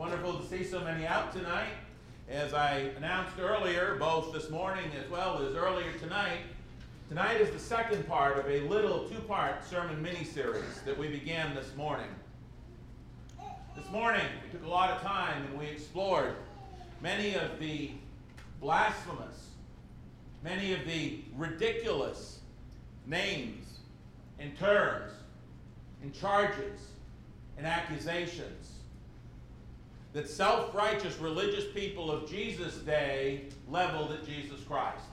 Wonderful to see so many out tonight. As I announced earlier, both this morning as well as earlier tonight, tonight is the second part of a little two part sermon mini series that we began this morning. This morning, we took a lot of time and we explored many of the blasphemous, many of the ridiculous names and terms and charges and accusations that self righteous religious people of Jesus' day leveled at Jesus Christ.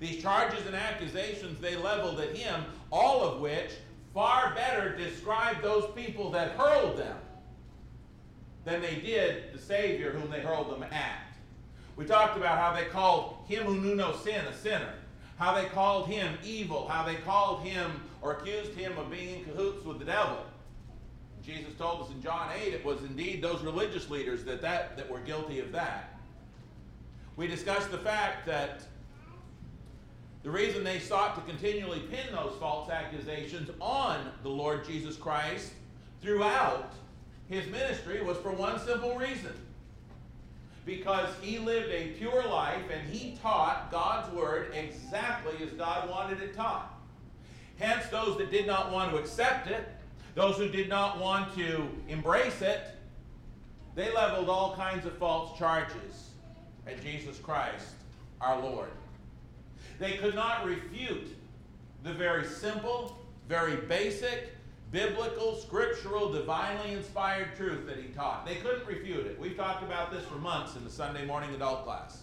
These charges and accusations they leveled at him, all of which far better describe those people that hurled them than they did the Savior whom they hurled them at. We talked about how they called him who knew no sin a sinner, how they called him evil, how they called him or accused him of being in cahoots with the devil. Jesus told us in John 8 it was indeed those religious leaders that, that, that were guilty of that. We discussed the fact that the reason they sought to continually pin those false accusations on the Lord Jesus Christ throughout his ministry was for one simple reason. Because he lived a pure life and he taught God's word exactly as God wanted it taught. Hence, those that did not want to accept it those who did not want to embrace it, they leveled all kinds of false charges at Jesus Christ, our Lord. They could not refute the very simple, very basic, biblical, scriptural, divinely inspired truth that he taught. They couldn't refute it. We've talked about this for months in the Sunday morning adult class.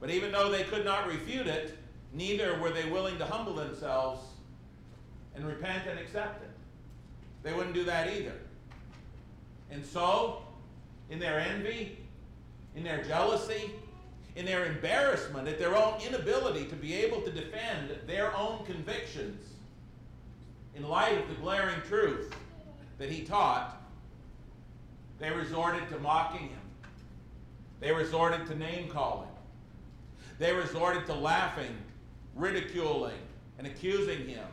But even though they could not refute it, neither were they willing to humble themselves and repent and accept it. They wouldn't do that either. And so, in their envy, in their jealousy, in their embarrassment at their own inability to be able to defend their own convictions in light of the glaring truth that he taught, they resorted to mocking him. They resorted to name calling. They resorted to laughing, ridiculing, and accusing him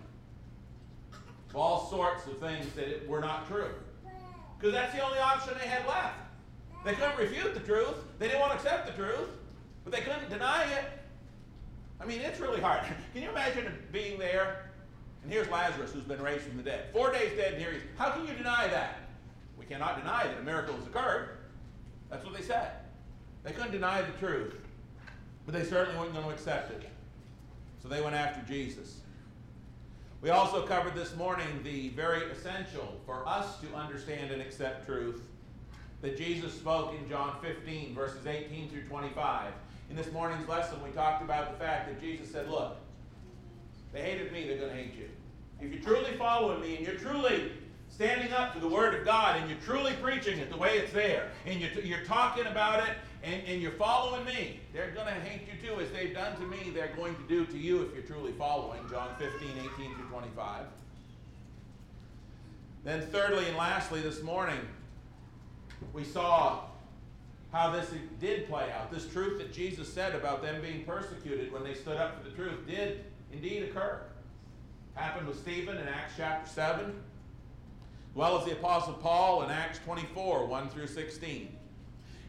all sorts of things that were not true. Because that's the only option they had left. They couldn't refute the truth. They didn't want to accept the truth, but they couldn't deny it. I mean, it's really hard. Can you imagine being there? And here's Lazarus, who's been raised from the dead. Four days dead, and here he is. How can you deny that? We cannot deny that a miracle has occurred. That's what they said. They couldn't deny the truth, but they certainly weren't going to accept it. So they went after Jesus. We also covered this morning the very essential for us to understand and accept truth that Jesus spoke in John 15, verses 18 through 25. In this morning's lesson, we talked about the fact that Jesus said, Look, they hated me, they're going to hate you. If you're truly following me and you're truly standing up to the Word of God and you're truly preaching it the way it's there, and you're, you're talking about it and, and you're following me, they're going to hate you too. As they've done to me, they're going to do to you if you're truly following. John 15, 18 through 25. Then, thirdly and lastly, this morning, we saw how this did play out. This truth that Jesus said about them being persecuted when they stood up for the truth did indeed occur. Happened with Stephen in Acts chapter 7, as well as the Apostle Paul in Acts 24, 1 through 16.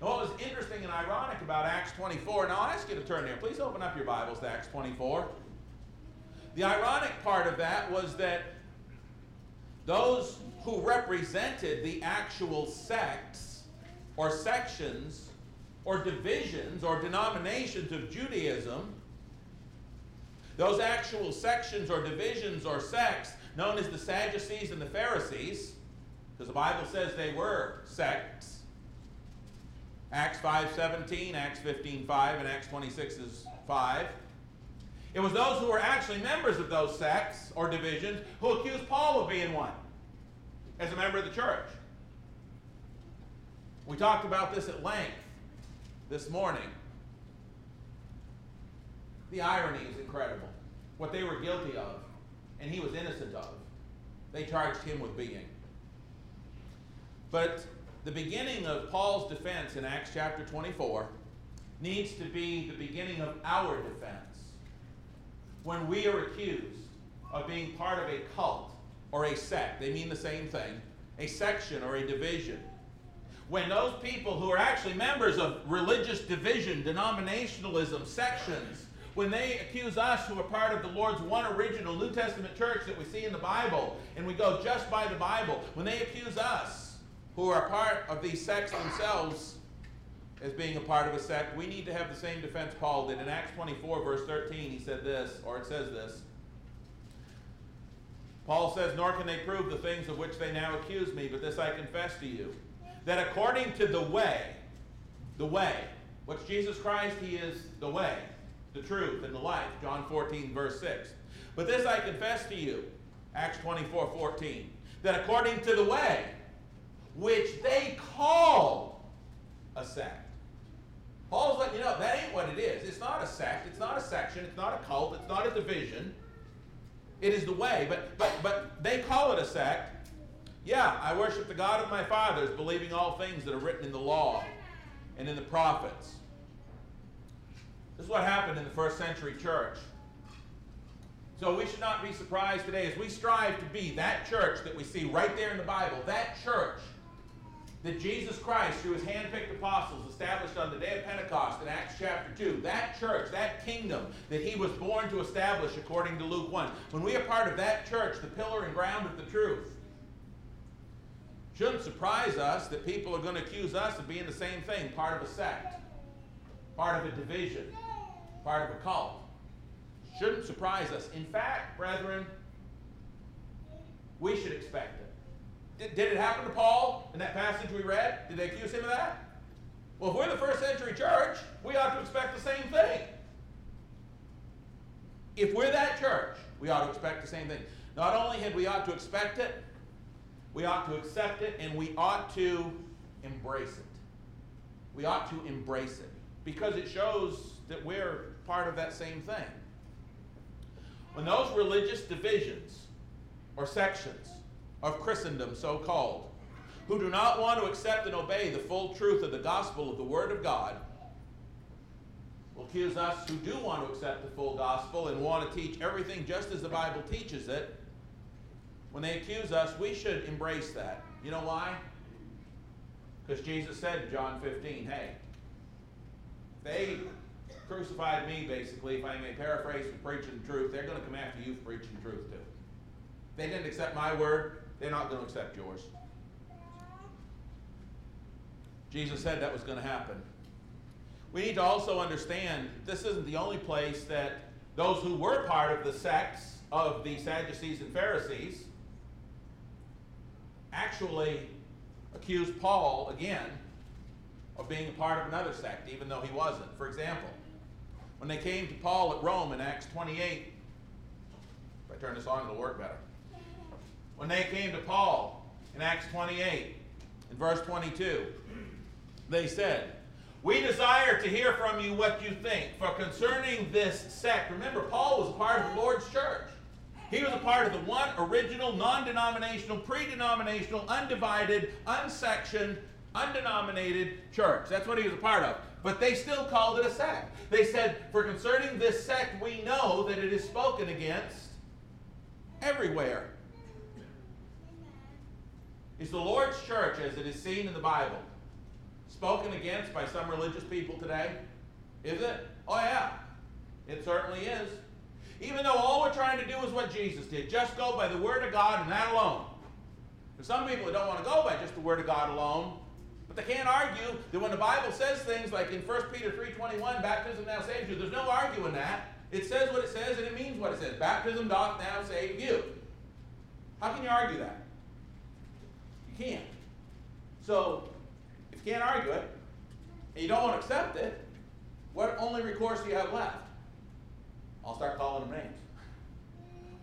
And what was interesting and ironic about Acts 24, now I'll ask you to turn there. Please open up your Bibles to Acts 24. The ironic part of that was that those who represented the actual sects or sections or divisions or denominations of Judaism, those actual sections or divisions or sects known as the Sadducees and the Pharisees, because the Bible says they were sects, Acts 5.17, Acts 15.5, and Acts 26 is 5. It was those who were actually members of those sects or divisions who accused Paul of being one as a member of the church. We talked about this at length this morning. The irony is incredible. What they were guilty of, and he was innocent of, they charged him with being. But the beginning of Paul's defense in Acts chapter 24 needs to be the beginning of our defense. When we are accused of being part of a cult or a sect, they mean the same thing, a section or a division. when those people who are actually members of religious division, denominationalism, sections, when they accuse us who are part of the Lord's one original New Testament church that we see in the Bible, and we go just by the Bible, when they accuse us who are part of these sects themselves as being a part of a sect, we need to have the same defense Paul did. In Acts 24, verse 13, he said this, or it says this. Paul says, Nor can they prove the things of which they now accuse me, but this I confess to you that according to the way, the way, what's Jesus Christ? He is the way, the truth, and the life. John 14, verse 6. But this I confess to you, Acts 24, 14, that according to the way, which they call a sect. Paul's letting you know that ain't what it is. It's not a sect, it's not a section, it's not a cult, it's not a division. It is the way, but but but they call it a sect yeah, I worship the God of my fathers, believing all things that are written in the law and in the prophets. This is what happened in the first century church. So we should not be surprised today as we strive to be that church that we see right there in the Bible, that church that Jesus Christ, through his handpicked apostles, established on the day of Pentecost in Acts chapter 2, that church, that kingdom that he was born to establish according to Luke 1. When we are part of that church, the pillar and ground of the truth, Shouldn't surprise us that people are going to accuse us of being the same thing part of a sect, part of a division, part of a cult. Shouldn't surprise us. In fact, brethren, we should expect it. Did, did, it happen to Paul in that passage we read? Did they accuse him of that? Well, if we're the first century church, we ought to expect the same thing. If we're that church, we ought to expect the same thing. Not only had we ought to expect it, we ought to accept it and we ought to embrace it. We ought to embrace it because it shows that we're part of that same thing. When those religious divisions or sections of Christendom, so called, who do not want to accept and obey the full truth of the gospel of the Word of God, will accuse us who do want to accept the full gospel and want to teach everything just as the Bible teaches it when they accuse us, we should embrace that. You know why? Because Jesus said in John 15, hey, they crucified me, basically, if I may paraphrase, for preaching the truth. They're going to come after you for preaching the truth, too. They didn't accept my word, they're not going to accept yours. Jesus said that was going to happen. We need to also understand this isn't the only place that those who were part of the sects of the Sadducees and Pharisees actually accused Paul again of being a part of another sect, even though he wasn't. For example, when they came to Paul at Rome in Acts 28, if I turn this on, it'll work better. When they came to Paul in Acts 28, in verse 22, they said, We desire to hear from you what you think. For concerning this sect, remember, Paul was a part of the Lord's church. He was a part of the one original, non denominational, pre denominational, undivided, unsectioned, undenominated church. That's what he was a part of. But they still called it a sect. They said, For concerning this sect, we know that it is spoken against everywhere. Is the Lord's church, as it is seen in the Bible, spoken against by some religious people today? Is it? Oh, yeah. It certainly is. Even though all we're trying to do is what Jesus did, just go by the Word of God and that alone. There's some people that don't want to go by just the Word of God alone, but they can't argue that when the Bible says things like in 1 Peter 3.21, baptism now saves you, there's no arguing that. It says what it says and it means what it says. Baptism doth now save you. How can you argue that? Can't. So, if you can't argue it, and you don't want to accept it, what only recourse do you have left? I'll start calling them names.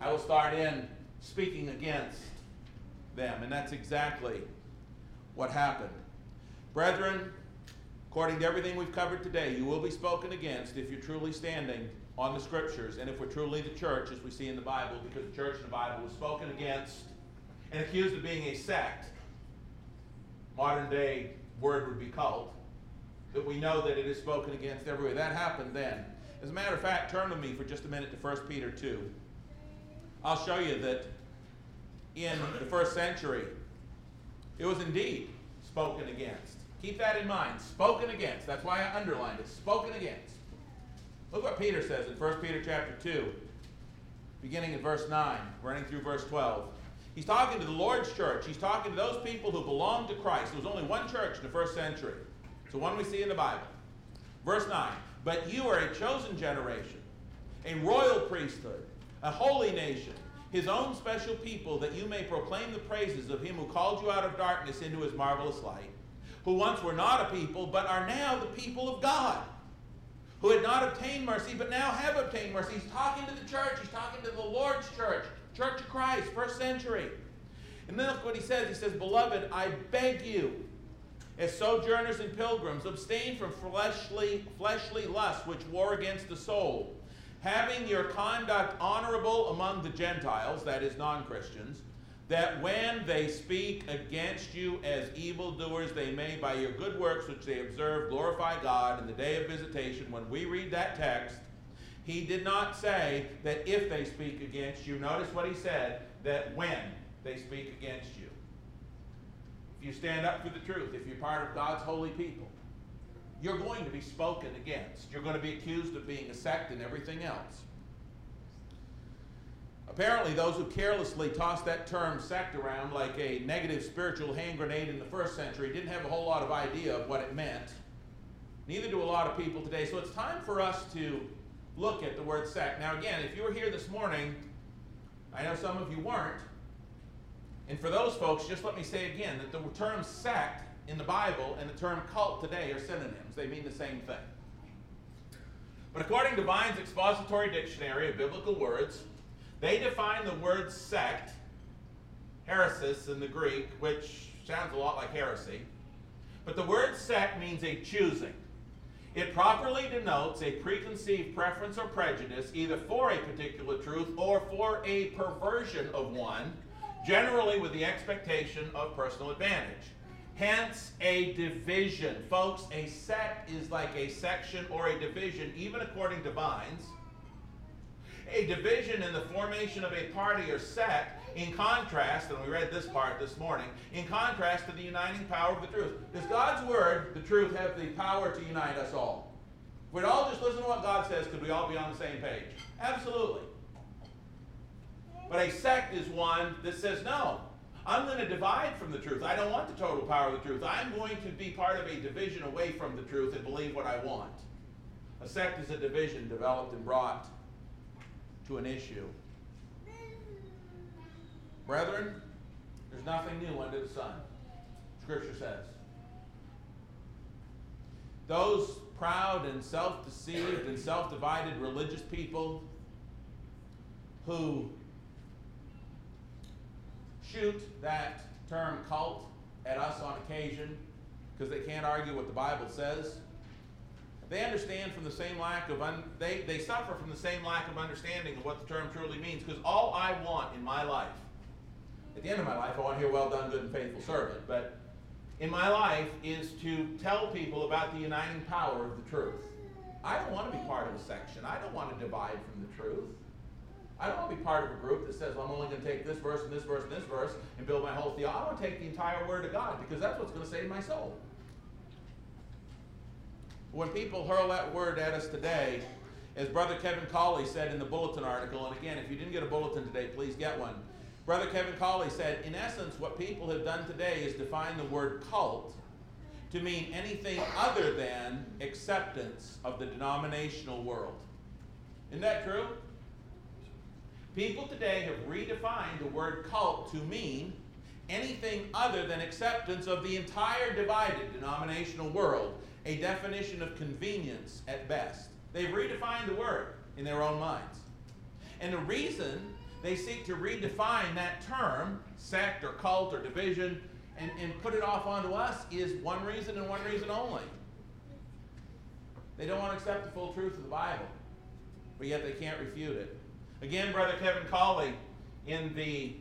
I will start in speaking against them. And that's exactly what happened. Brethren, according to everything we've covered today, you will be spoken against if you're truly standing on the scriptures and if we're truly the church as we see in the Bible, because the church in the Bible was spoken against and accused of being a sect. Modern day word would be cult. But we know that it is spoken against everywhere. That happened then. As a matter of fact, turn with me for just a minute to 1 Peter 2. I'll show you that in the first century, it was indeed spoken against. Keep that in mind. Spoken against. That's why I underlined it. Spoken against. Look what Peter says in 1 Peter chapter 2, beginning in verse 9, running through verse 12. He's talking to the Lord's church. He's talking to those people who belong to Christ. There was only one church in the first century. It's the one we see in the Bible. Verse 9 But you are a chosen generation, a royal priesthood, a holy nation, his own special people, that you may proclaim the praises of him who called you out of darkness into his marvelous light, who once were not a people, but are now the people of God who had not obtained mercy, but now have obtained mercy. He's talking to the church. He's talking to the Lord's church. Church of Christ, first century. And then look what he says. He says, Beloved, I beg you, as sojourners and pilgrims, abstain from fleshly, fleshly lusts which war against the soul, having your conduct honorable among the Gentiles, that is, non Christians, that when they speak against you as evildoers, they may, by your good works which they observe, glorify God in the day of visitation. When we read that text, he did not say that if they speak against you. Notice what he said that when they speak against you. If you stand up for the truth, if you're part of God's holy people, you're going to be spoken against. You're going to be accused of being a sect and everything else. Apparently, those who carelessly tossed that term sect around like a negative spiritual hand grenade in the first century didn't have a whole lot of idea of what it meant. Neither do a lot of people today. So it's time for us to look at the word sect. Now, again, if you were here this morning, I know some of you weren't. And for those folks, just let me say again that the term sect in the Bible and the term cult today are synonyms. They mean the same thing. But according to Vine's Expository Dictionary of Biblical Words, they define the word sect, hairesis in the Greek, which sounds a lot like heresy. But the word sect means a choosing. It properly denotes a preconceived preference or prejudice either for a particular truth or for a perversion of one, generally with the expectation of personal advantage. Hence, a division. Folks, a sect is like a section or a division, even according to Vines. A division in the formation of a party or sect in contrast, and we read this part this morning, in contrast to the uniting power of the truth. Does God's word, the truth, have the power to unite us all? If we'd all just listen to what God says, could we all be on the same page? Absolutely. But a sect is one that says, no, I'm going to divide from the truth. I don't want the total power of the truth. I'm going to be part of a division away from the truth and believe what I want. A sect is a division developed and brought to an issue. Brethren, there's nothing new under the sun, Scripture says. Those proud and self deceived and self divided religious people who shoot that term cult at us on occasion because they can't argue what the Bible says. They understand from the same lack of, un- they, they suffer from the same lack of understanding of what the term truly means because all I want in my life at the end of my life, I want to hear, well done, good and faithful servant. But in my life is to tell people about the uniting power of the truth. I don't want to be part of a section. I don't want to divide from the truth. I don't want to be part of a group that says, well, I'm only going to take this verse and this verse and this verse and build my whole theology. I want to take the entire Word of God because that's what's going to save my soul. When people hurl that word at us today, as Brother Kevin Cauley said in the bulletin article, and again, if you didn't get a bulletin today, please get one. Brother Kevin Cauley said, in essence, what people have done today is define the word cult to mean anything other than acceptance of the denominational world. Isn't that true? People today have redefined the word cult to mean anything other than acceptance of the entire divided denominational world, a definition of convenience at best. They've redefined the word in their own minds. And the reason they seek to redefine that term, sect or cult or division, and, and put it off onto us is one reason and one reason only. They don't want to accept the full truth of the Bible, but yet they can't refute it. Again, Brother Kevin Cauley in the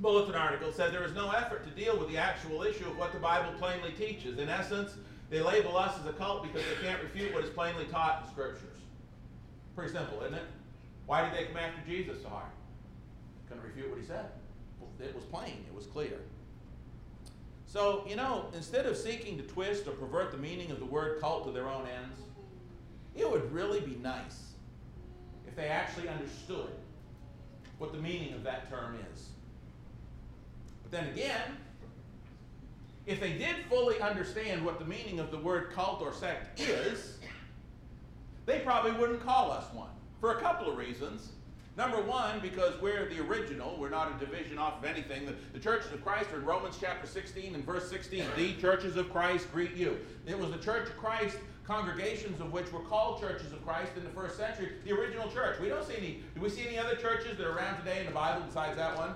bulletin article said there is no effort to deal with the actual issue of what the Bible plainly teaches. In essence, they label us as a cult because they can't refute what is plainly taught in the Scriptures. Pretty simple, isn't it? Why did they come after Jesus so hard? Couldn't refute what he said. It was plain, it was clear. So, you know, instead of seeking to twist or pervert the meaning of the word cult to their own ends, it would really be nice if they actually understood what the meaning of that term is. But then again, if they did fully understand what the meaning of the word cult or sect is, they probably wouldn't call us one. For a couple of reasons. Number one, because we're the original, we're not a division off of anything. The, the, churches of Christ are in Romans chapter 16 and verse 16. The churches of Christ greet you. It was the church of Christ, congregations of which were called churches of Christ in the first century, the original church. We don't see any, do we see any other churches that are around today in the Bible besides that one?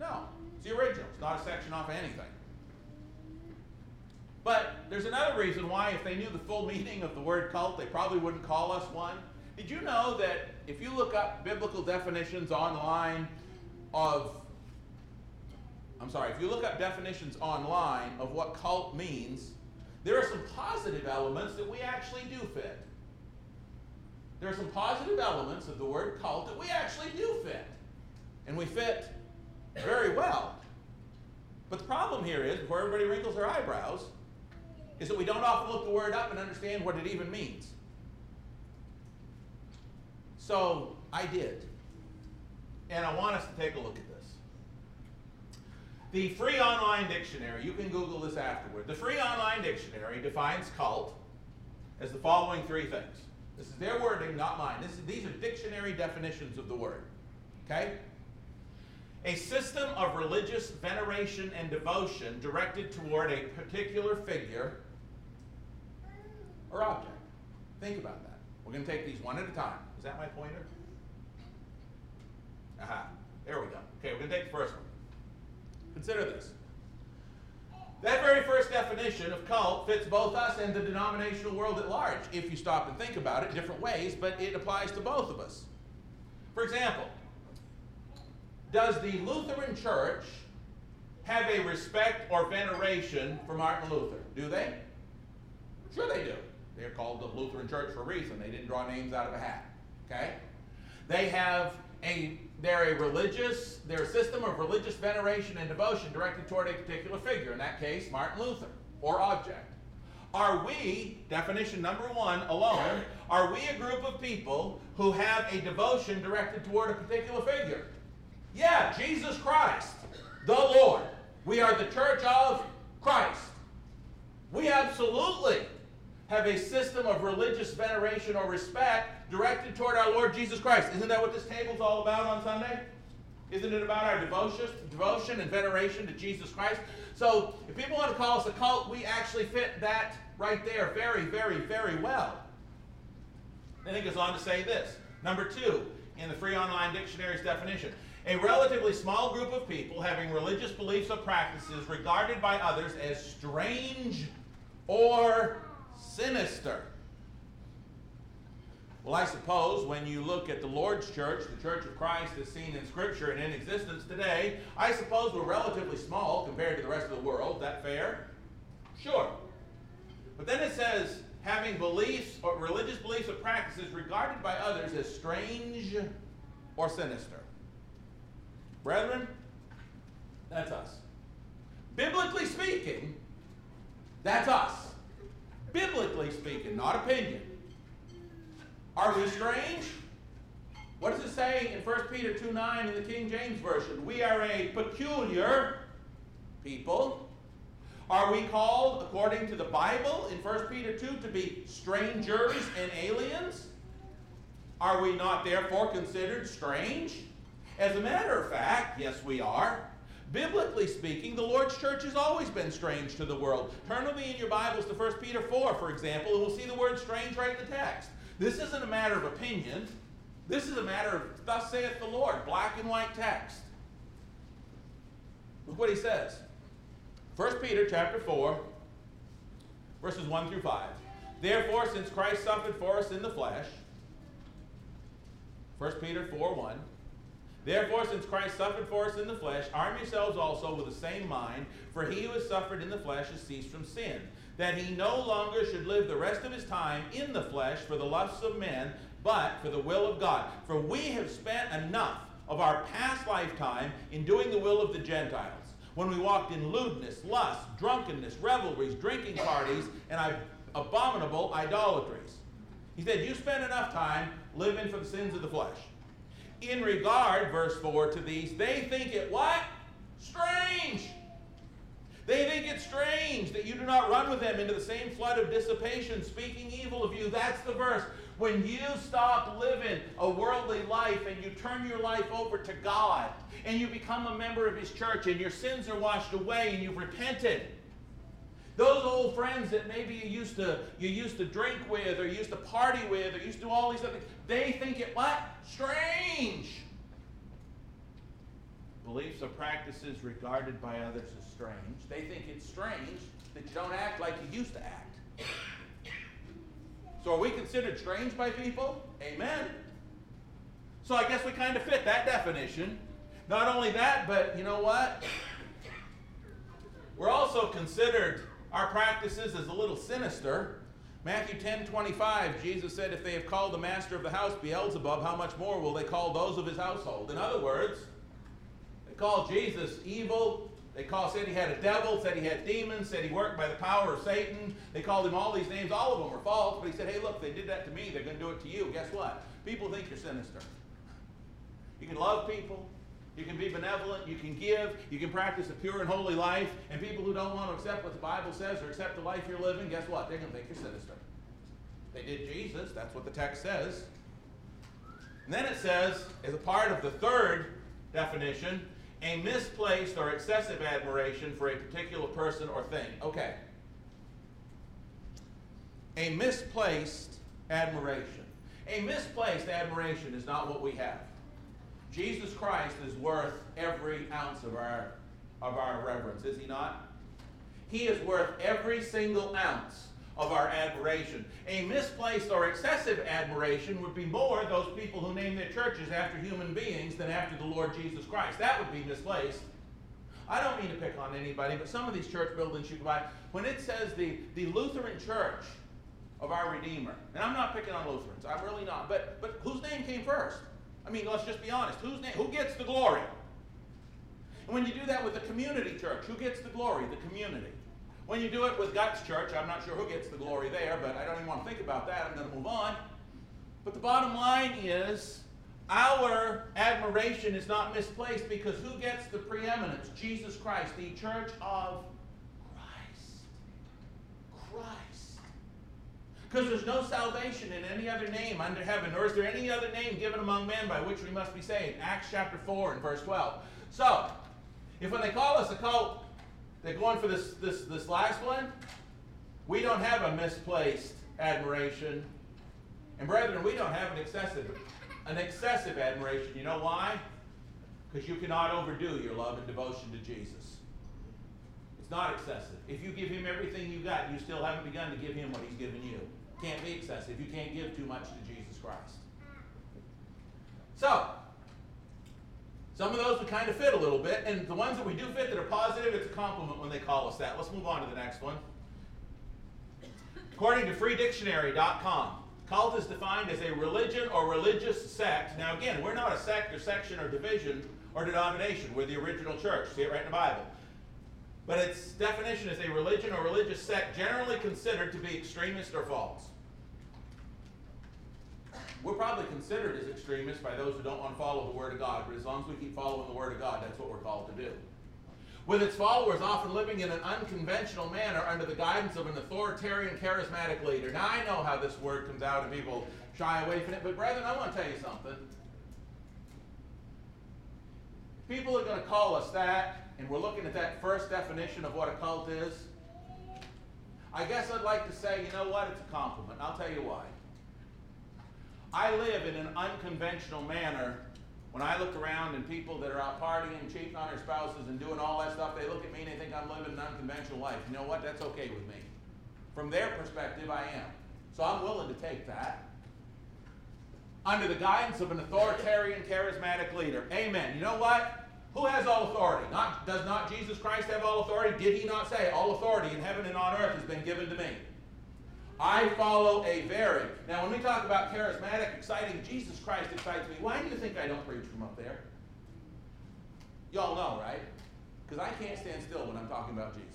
No. It's the original. It's not a section off of anything. But there's another reason why, if they knew the full meaning of the word cult, they probably wouldn't call us one. Did you know that if you look up biblical definitions online of, I'm sorry, if you look up definitions online of what cult means, there are some positive elements that we actually do fit. There are some positive elements of the word cult that we actually do fit. And we fit very well. But the problem here is, before everybody wrinkles their eyebrows, is that we don't often look the word up and understand what it even means. So I did. And I want us to take a look at this. The free online dictionary, you can Google this afterward. The free online dictionary defines cult as the following three things. This is their wording, not mine. Is, these are dictionary definitions of the word. Okay? A system of religious veneration and devotion directed toward a particular figure or object. Think about that. We're going to take these one at a time. Is that my pointer? Aha. There we go. Okay, we're going to take the first one. Consider this. That very first definition of cult fits both us and the denominational world at large, if you stop and think about it different ways, but it applies to both of us. For example, does the Lutheran Church have a respect or veneration for Martin Luther? Do they? Sure they do. They're called the Lutheran Church for a reason. They didn't draw names out of a hat. Okay? They have a they're a religious, they're a system of religious veneration and devotion directed toward a particular figure, in that case, Martin Luther, or object. Are we, definition number one alone, are we a group of people who have a devotion directed toward a particular figure? Yeah, Jesus Christ, the Lord. We are the church of Christ. We absolutely have a system of religious veneration or respect directed toward our Lord Jesus Christ. Isn't that what this table's all about on Sunday? Isn't it about our devotion, devotion and veneration to Jesus Christ? So, if people want to call us a cult, we actually fit that right there very, very, very well. Then he goes on to say this. Number two, in the Free Online Dictionary's definition, a relatively small group of people having religious beliefs or practices regarded by others as strange or sinister. Well, I suppose when you look at the Lord's church, the church of Christ as seen in Scripture and in existence today, I suppose we're relatively small compared to the rest of the world. Is that fair? Sure. But then it says, having beliefs or religious beliefs or practices regarded by others as strange or sinister. Brethren, that's us. Biblically speaking, that's us biblically speaking, not opinion. Are we strange? What does it say in 1 Peter 2 9 in the King James Version? We are a peculiar people. Are we called, according to the Bible in 1 Peter 2, to be strangers and aliens? Are we not therefore considered strange? As a matter of fact, yes, we are. Biblically speaking, the Lord's church has always been strange to the world. Turn with me in your Bibles to 1 Peter 4, for example, and we'll see the word strange right in the text. This isn't a matter of opinion. This is a matter of, thus saith the Lord, black and white text. Look what he says. 1 Peter chapter 4, verses 1 through 5. Therefore, since Christ suffered for us in the flesh, 1 Peter 4 1. Therefore, since Christ suffered for us in the flesh, arm yourselves also with the same mind, for he who has suffered in the flesh has ceased from sin, that he no longer should live the rest of his time in the flesh for the lusts of men, but for the will of God. For we have spent enough of our past lifetime in doing the will of the Gentiles. when we walked in lewdness, lust, drunkenness, revelries, drinking parties, and abominable idolatries. He said, You spend enough time living for the sins of the flesh. In regard, verse 4, to these, they think it what? Strange. They think it strange that you do not run with them into the same flood of dissipation, speaking evil of you. That's the verse. When you stop living a worldly life and you turn your life over to God and you become a member of His church and your sins are washed away and you've repented, those old friends that maybe you used to you used to drink with or used to party with or used to do all these other things, they think it what? Strange. Beliefs or practices regarded by others as strange. They think it's strange that you don't act like you used to act. So are we considered strange by people? Amen. So I guess we kind of fit that definition. Not only that, but you know what? We're also considered our practices is a little sinister. Matthew 10 25, Jesus said, If they have called the master of the house Beelzebub, how much more will they call those of his household? In other words, they called Jesus evil. They called, said he had a devil, said he had demons, said he worked by the power of Satan. They called him all these names. All of them were false, but he said, hey, look, they did that to me. They're going to do it to you. Guess what? People think you're sinister. You can love people. You can be benevolent. You can give. You can practice a pure and holy life. And people who don't want to accept what the Bible says or accept the life you're living, guess what? They're going to think you're sinister. They did Jesus. That's what the text says. And then it says, as a part of the third definition, a misplaced or excessive admiration for a particular person or thing. Okay. A misplaced admiration. A misplaced admiration is not what we have. Jesus Christ is worth every ounce of our, of our reverence, is he not? He is worth every single ounce of our admiration. A misplaced or excessive admiration would be more those people who name their churches after human beings than after the Lord Jesus Christ. That would be misplaced. I don't mean to pick on anybody, but some of these church buildings you go by, when it says the, the Lutheran Church of our Redeemer, and I'm not picking on Lutherans, I'm really not, but, but whose name came first? I mean, let's just be honest. Name, who gets the glory? And when you do that with the community church, who gets the glory? The community. When you do it with Guts Church, I'm not sure who gets the glory there, but I don't even want to think about that. I'm going to move on. But the bottom line is our admiration is not misplaced because who gets the preeminence? Jesus Christ, the church of Christ. Christ. Because there's no salvation in any other name under heaven, nor is there any other name given among men by which we must be saved. Acts chapter 4 and verse 12. So, if when they call us a cult, they're going for this, this, this last one. We don't have a misplaced admiration. And brethren, we don't have an excessive, an excessive admiration. You know why? Because you cannot overdo your love and devotion to Jesus. It's not excessive. If you give him everything you got, you still haven't begun to give him what he's given you. Can't be excessive. You can't give too much to Jesus Christ. So, some of those we kind of fit a little bit, and the ones that we do fit that are positive, it's a compliment when they call us that. Let's move on to the next one. According to freedictionary.com, cult is defined as a religion or religious sect. Now, again, we're not a sect or section or division or denomination. We're the original church. See it right in the Bible. But its definition is a religion or religious sect generally considered to be extremist or false we're probably considered as extremists by those who don't want to follow the Word of God, but as long as we keep following the Word of God, that's what we're called to do. With its followers often living in an unconventional manner under the guidance of an authoritarian, charismatic leader. Now, I know how this word comes out and people shy away from it, but brethren, I want to tell you something. People are going to call us that, and we're looking at that first definition of what a cult is. I guess I'd like to say, you know what? It's a compliment. I'll tell you why. I live in an unconventional manner. When I look around and people that are out partying, cheating on their spouses, and doing all that stuff, they look at me and they think I'm living an unconventional life. You know what? That's okay with me. From their perspective, I am. So I'm willing to take that. Under the guidance of an authoritarian, charismatic leader. Amen. You know what? Who has all authority? Not, does not Jesus Christ have all authority? Did he not say, All authority in heaven and on earth has been given to me? I follow a very. Now, when we talk about charismatic, exciting, Jesus Christ excites me. Why do you think I don't preach from up there? Y'all know, right? Because I can't stand still when I'm talking about Jesus.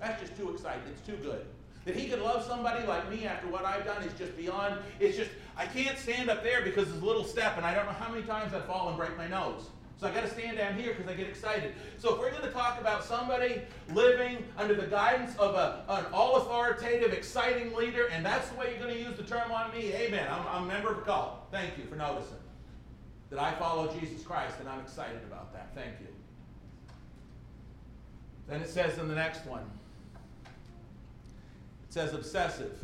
That's just too exciting. It's too good. That he could love somebody like me after what I've done is just beyond. It's just, I can't stand up there because it's a little step, and I don't know how many times I fall and break my nose. So I got to stand down here because I get excited. So if we're going to talk about somebody living under the guidance of a, an all authoritative, exciting leader, and that's the way you're going to use the term on me, amen. I'm, I'm a member of a cult. Thank you for noticing that I follow Jesus Christ, and I'm excited about that. Thank you. Then it says in the next one, it says obsessive,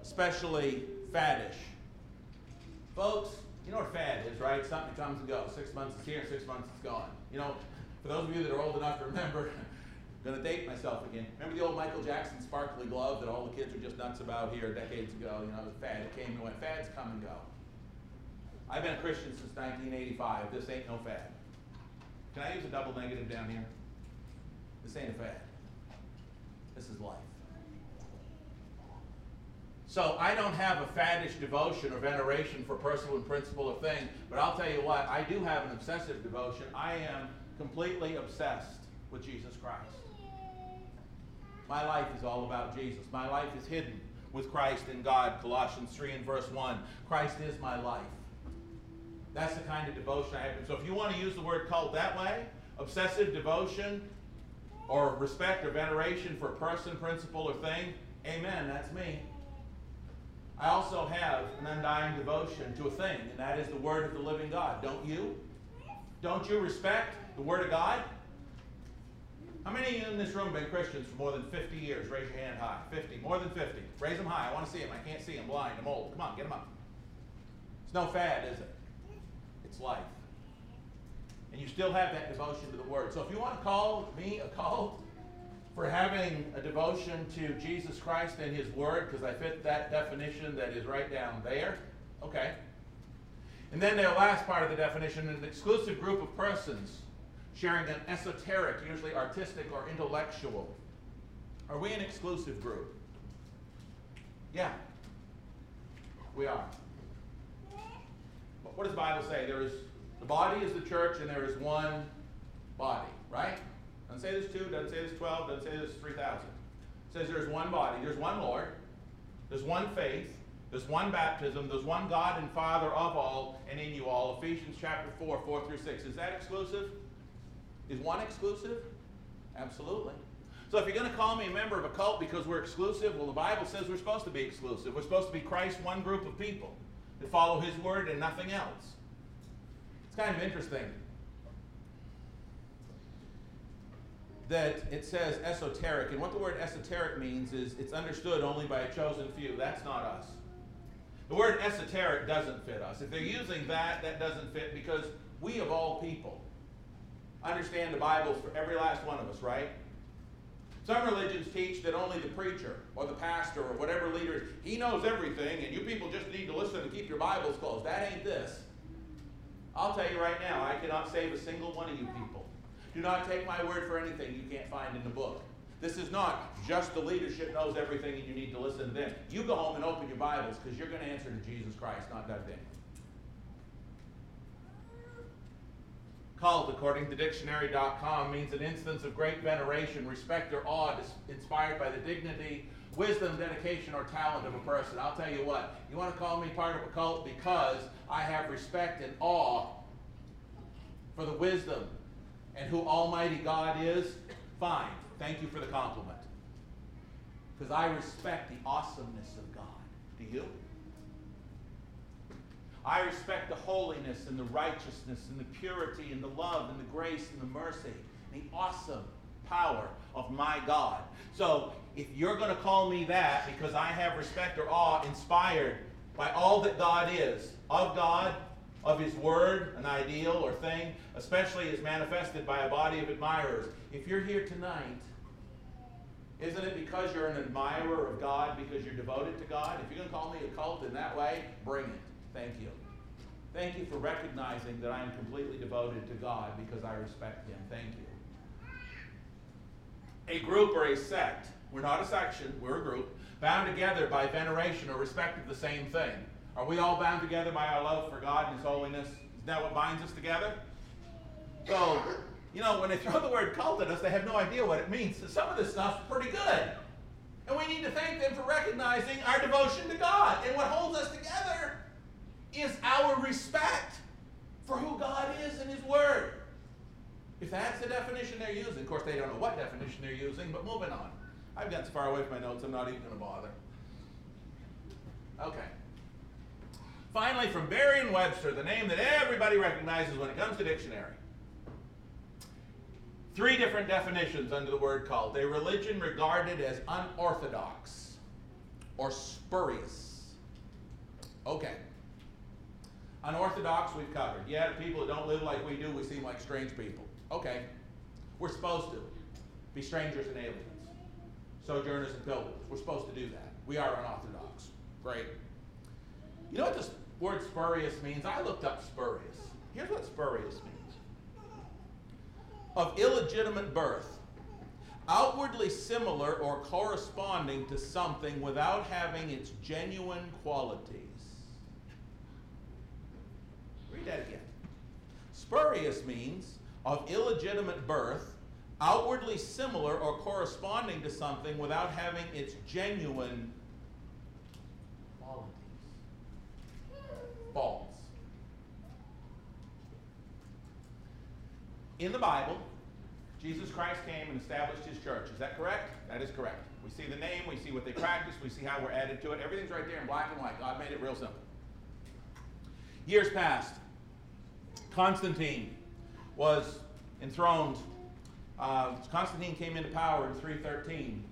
especially faddish. Folks, you know what fad is, right? Something comes and goes. Six months it's here, six months it's gone. You know, for those of you that are old enough to remember, I'm to date myself again. Remember the old Michael Jackson sparkly glove that all the kids were just nuts about here decades ago? You know, it was a fad. It came and went. Fads come and go. I've been a Christian since 1985. This ain't no fad. Can I use a double negative down here? This ain't a fad. This is life. So I don't have a faddish devotion or veneration for person and principle or thing, but I'll tell you what, I do have an obsessive devotion. I am completely obsessed with Jesus Christ. My life is all about Jesus. My life is hidden with Christ in God, Colossians 3 and verse 1. Christ is my life. That's the kind of devotion I have. So if you want to use the word cult that way, obsessive devotion or respect or veneration for person, principle, or thing, amen, that's me. I also have an undying devotion to a thing, and that is the Word of the living God. Don't you? Don't you respect the Word of God? How many in this room have been Christians for more than 50 years? Raise your hand high. 50. More than 50. Raise them high. I want to see them. I can't see them. Blind. I'm old. Come on, get them up. It's no fad, is it? It's life. And you still have that devotion to the Word. So if you want to call me a cult, for having a devotion to Jesus Christ and His Word, because I fit that definition that is right down there. Okay. And then the last part of the definition an exclusive group of persons sharing an esoteric, usually artistic or intellectual. Are we an exclusive group? Yeah. We are. But What does the Bible say? There is the body is the church and there is one body, right? Doesn't say there's two, doesn't say there's 12, doesn't say there's 3,000. Says there's one body, there's one Lord, there's one faith, there's one baptism, there's one God and Father of all and in you all. Ephesians chapter 4, 4 through 6. Is that exclusive? Is one exclusive? Absolutely. So if you're going to call me a member of a cult because we're exclusive, well, the Bible says we're supposed to be exclusive. We're supposed to be Christ's one group of people that follow his word and nothing else. It's kind of interesting. That it says esoteric, and what the word esoteric means is it's understood only by a chosen few. That's not us. The word esoteric doesn't fit us. If they're using that, that doesn't fit because we, of all people, understand the Bibles for every last one of us, right? Some religions teach that only the preacher or the pastor or whatever leader, he knows everything, and you people just need to listen and keep your Bibles closed. That ain't this. I'll tell you right now, I cannot save a single one of you people. Do not take my word for anything you can't find in the book. This is not just the leadership knows everything and you need to listen to them. You go home and open your Bibles because you're going to answer to Jesus Christ, not Doug Dingley. Cult, according to dictionary.com, means an instance of great veneration, respect, or awe inspired by the dignity, wisdom, dedication, or talent of a person. I'll tell you what, you want to call me part of a cult because I have respect and awe for the wisdom, and who Almighty God is, fine. Thank you for the compliment. Because I respect the awesomeness of God. Do you? I respect the holiness and the righteousness and the purity and the love and the grace and the mercy and the awesome power of my God. So if you're going to call me that because I have respect or awe inspired by all that God is, of God, of his word, an ideal or thing, especially as manifested by a body of admirers. If you're here tonight, isn't it because you're an admirer of God, because you're devoted to God? If you're going to call me a cult in that way, bring it. Thank you. Thank you for recognizing that I am completely devoted to God because I respect Him. Thank you. A group or a sect, we're not a section, we're a group, bound together by veneration or respect of the same thing. Are we all bound together by our love for God and His holiness? Is that what binds us together? So, you know, when they throw the word cult at us, they have no idea what it means. So some of this stuff's pretty good. And we need to thank them for recognizing our devotion to God. And what holds us together is our respect for who God is and His Word. If that's the definition they're using, of course, they don't know what definition they're using, but moving on. I've gotten so far away from my notes, I'm not even going to bother. Okay. Finally, from Merriam Webster, the name that everybody recognizes when it comes to dictionary. Three different definitions under the word cult. A religion regarded as unorthodox or spurious. Okay. Unorthodox, we've covered. Yeah, people that don't live like we do, we seem like strange people. Okay. We're supposed to be strangers and aliens, sojourners and pilgrims. We're supposed to do that. We are unorthodox. Great. You know what this word spurious means? I looked up spurious. Here's what spurious means of illegitimate birth, outwardly similar or corresponding to something without having its genuine qualities. Read that again. Spurious means of illegitimate birth, outwardly similar or corresponding to something without having its genuine False. In the Bible, Jesus Christ came and established his church. Is that correct? That is correct. We see the name, we see what they practice, we see how we're added to it. Everything's right there in black and white. God made it real simple. Years passed. Constantine was enthroned. Uh, Constantine came into power in 313.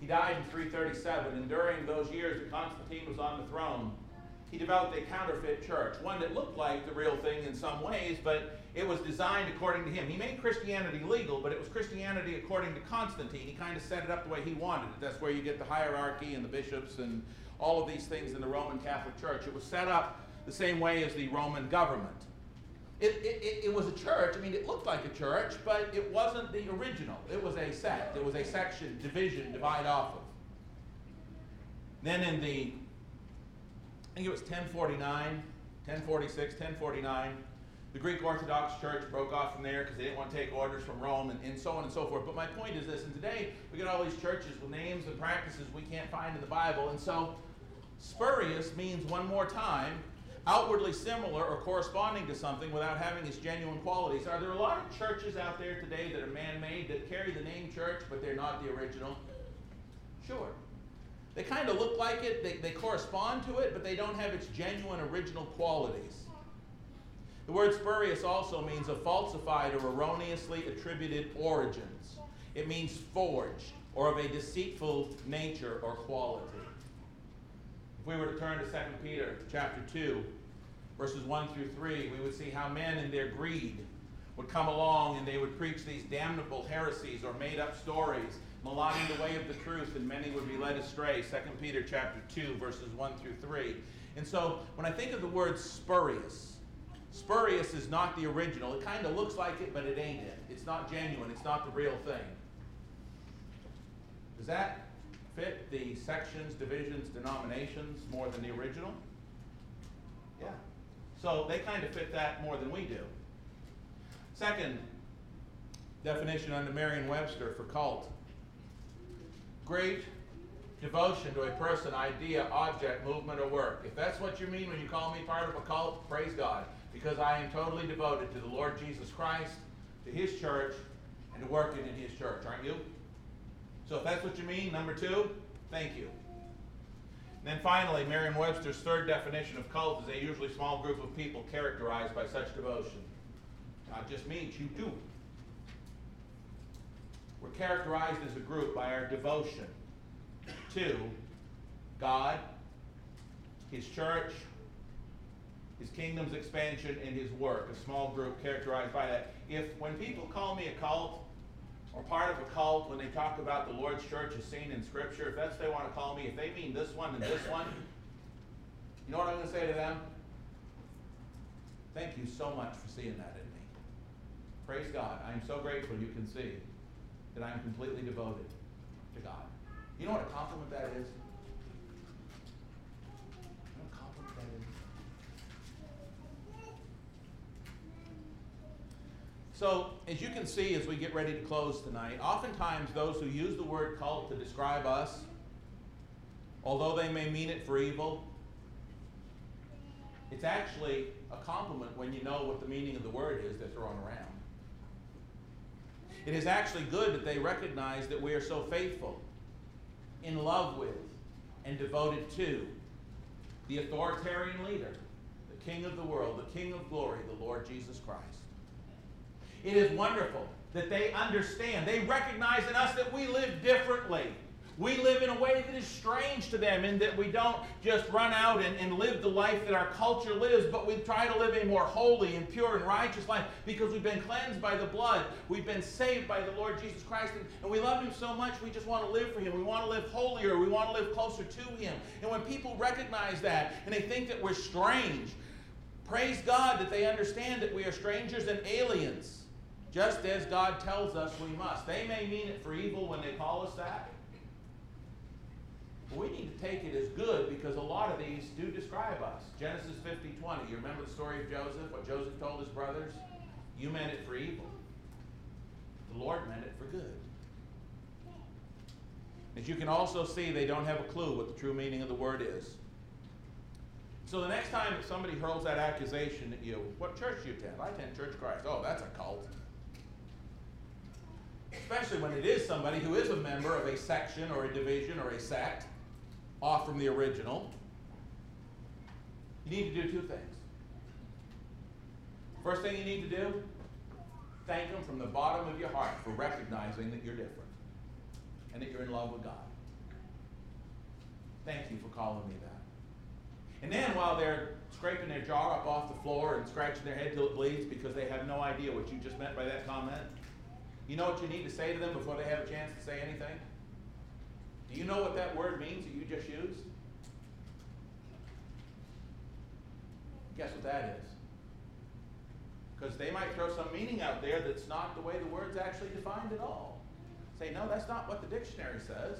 He died in 337, and during those years that Constantine was on the throne, he developed a counterfeit church, one that looked like the real thing in some ways, but it was designed according to him. He made Christianity legal, but it was Christianity according to Constantine. He kind of set it up the way he wanted it. That's where you get the hierarchy and the bishops and all of these things in the Roman Catholic Church. It was set up the same way as the Roman government. It, it, it, was a church. I mean, it looked like a church, but it wasn't the original. It was a sect. It was a section, division, divide off of. Then in the, I think it was 1049, 1046, 1049, the Greek Orthodox Church broke off from there because they didn't want to take orders from Rome and, and, so on and so forth. But my point is this, and today we got all these churches with names and practices we can't find in the Bible. And so spurious means one more time, outwardly similar or corresponding to something without having its genuine qualities. Are there a lot of churches out there today that are man-made that carry the name church, but they're not the original? Sure. They kind of look like it, they, they correspond to it, but they don't have its genuine original qualities. The word spurious also means of falsified or erroneously attributed origins. It means forged or of a deceitful nature or quality. If we were to turn to 2 Peter chapter 2, verses 1 through 3, we would see how men in their greed would come along and they would preach these damnable heresies or made up stories, maligning the way of the truth, and many would be led astray. 2 Peter chapter 2, verses 1 through 3. And so when I think of the word spurious, Spurious is not the original. It kind of looks like it, but it ain't it. It's not genuine. It's not the real thing. Does that fit the sections, divisions, denominations more than the original? Yeah. So they kind of fit that more than we do. Second definition under Merriam-Webster for cult. Great devotion to a person, idea, object, movement, or work. If that's what you mean when you call me part of a cult, praise God because I am totally devoted to the Lord Jesus Christ, to His church, and to working in His church, aren't you? So if that's what you mean, number two, thank you. And then finally, Merriam Webster's third definition of cult is a usually small group of people characterized by such devotion. Not just me, you too. We're characterized as a group by our devotion to God, His church, his kingdom's expansion and his work, a small group characterized by that. If when people call me a cult or part of a cult, when they talk about the Lord's church as seen in Scripture, if that's what they want to call me, if they mean this one and this one, you know what I'm going to say to them? Thank you so much for seeing that in me. Praise God. I am so grateful you can see that I am completely devoted to God. You know what a compliment that is? So, as you can see as we get ready to close tonight, oftentimes those who use the word cult to describe us, although they may mean it for evil, it's actually a compliment when you know what the meaning of the word is they're throwing around. It is actually good that they recognize that we are so faithful, in love with, and devoted to the authoritarian leader, the King of the world, the King of glory, the Lord Jesus Christ. It is wonderful that they understand, they recognize in us that we live differently. We live in a way that is strange to them, in that we don't just run out and, and live the life that our culture lives, but we try to live a more holy and pure and righteous life because we've been cleansed by the blood. We've been saved by the Lord Jesus Christ, and, and we love Him so much we just want to live for Him. We want to live holier. We want to live closer to Him. And when people recognize that and they think that we're strange, praise God that they understand that we are strangers and aliens just as God tells us we must. They may mean it for evil when they call us that, but we need to take it as good because a lot of these do describe us. Genesis 50 20. You remember the story of Joseph, what Joseph told his brothers? You meant it for evil. The Lord meant it for good. As you can also see, they don't have a clue what the true meaning of the word is. So the next time that somebody hurls that accusation at you, what church do you attend? I attend Church Christ. Oh, that's a cult especially when it is somebody who is a member of a section or a division or a sect off from the original, you need to do two things. First thing you need to do, thank them from the bottom of your heart for recognizing that you're different and that you're in love with God. Thank you for calling me that. And then while they're scraping their jaw up off the floor and scratching their head till it bleeds because they have no idea what you just meant by that comment, you know what you need to say to them before they have a chance to say anything? Do you know what that word means that you just used? Guess what that is? Because they might throw some meaning out there that's not the way the word's actually defined at all. Say, no, that's not what the dictionary says.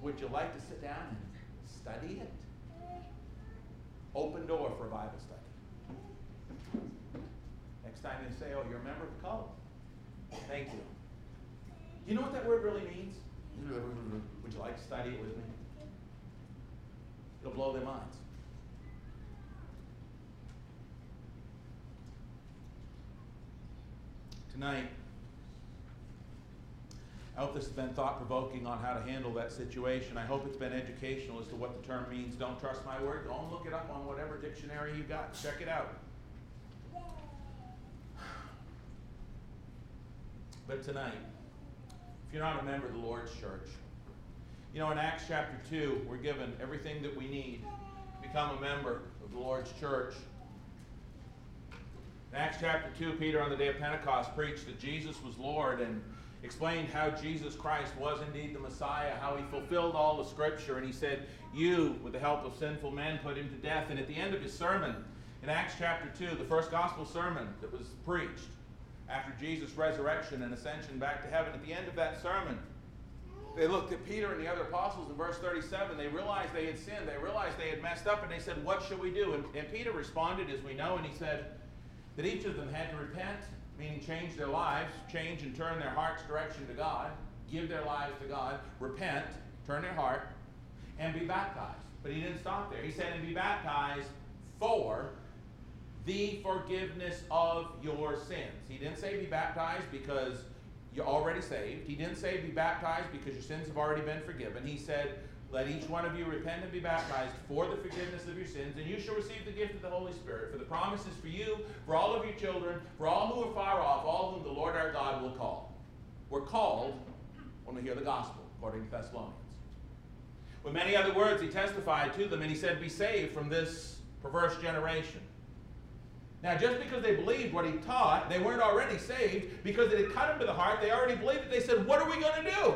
Would you like to sit down and study it? Open door for Bible study. Next time they say, oh, you're a member of the cult. Thank you. Do you know what that word really means? Would you like to study it with me? It'll blow their minds. Tonight, I hope this has been thought provoking on how to handle that situation. I hope it's been educational as to what the term means. Don't trust my word. Go and look it up on whatever dictionary you've got. Check it out. But tonight, if you're not a member of the Lord's church, you know, in Acts chapter 2, we're given everything that we need to become a member of the Lord's church. In Acts chapter 2, Peter on the day of Pentecost preached that Jesus was Lord and explained how Jesus Christ was indeed the Messiah, how he fulfilled all the scripture. And he said, You, with the help of sinful men, put him to death. And at the end of his sermon, in Acts chapter 2, the first gospel sermon that was preached, after Jesus' resurrection and ascension back to heaven, at the end of that sermon, they looked at Peter and the other apostles in verse 37. They realized they had sinned. They realized they had messed up, and they said, What shall we do? And, and Peter responded, as we know, and he said that each of them had to repent, meaning change their lives, change and turn their heart's direction to God, give their lives to God, repent, turn their heart, and be baptized. But he didn't stop there. He said, And be baptized for the forgiveness of your sins. He didn't say be baptized because you're already saved. He didn't say be baptized because your sins have already been forgiven. He said, let each one of you repent and be baptized for the forgiveness of your sins, and you shall receive the gift of the Holy Spirit. For the promise is for you, for all of your children, for all who are far off, all whom the Lord our God will call. We're called when we hear the gospel, according to Thessalonians. With many other words, he testified to them, and he said, Be saved from this perverse generation. Now, just because they believed what he taught, they weren't already saved because it had cut them to the heart. They already believed it. They said, What are we going to do?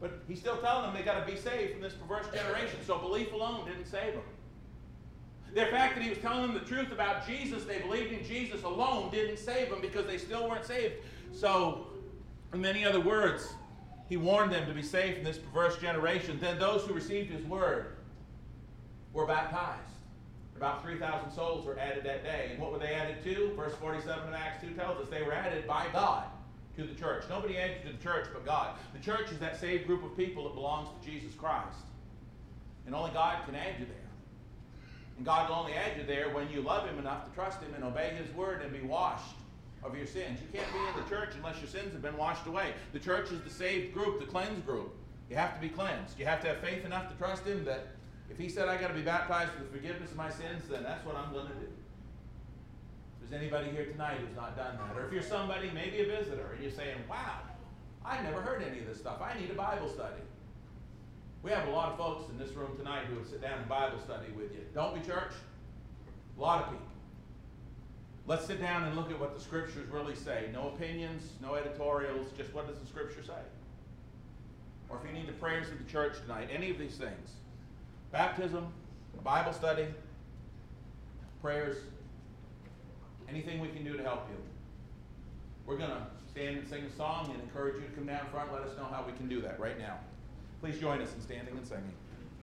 But he's still telling them they got to be saved from this perverse generation. So belief alone didn't save them. The fact that he was telling them the truth about Jesus, they believed in Jesus alone, didn't save them because they still weren't saved. So, in many other words, he warned them to be saved from this perverse generation. Then those who received his word were baptized. About 3,000 souls were added that day. And what were they added to? Verse 47 of Acts 2 tells us they were added by God to the church. Nobody added to the church but God. The church is that saved group of people that belongs to Jesus Christ. And only God can add you there. And God will only add you there when you love Him enough to trust Him and obey His word and be washed of your sins. You can't be in the church unless your sins have been washed away. The church is the saved group, the cleansed group. You have to be cleansed. You have to have faith enough to trust Him that if He said, I got to be baptized for the forgiveness of my sins, then that's what I'm going to do. If there's anybody here tonight who's not done that, or if you're somebody, maybe a visitor, and you're saying, wow, I've never heard any of this stuff. I need a Bible study. We have a lot of folks in this room tonight who would sit down in Bible study with you. Don't we, church? A lot of people. Let's sit down and look at what the scriptures really say. No opinions, no editorials, just what does the scripture say? Or if you need the prayers of the church tonight, any of these things baptism, Bible study, prayers, anything we can do to help you. We're going to stand and sing a song and encourage you to come down front. Let us know how we can do that right now. Please join us in standing and singing.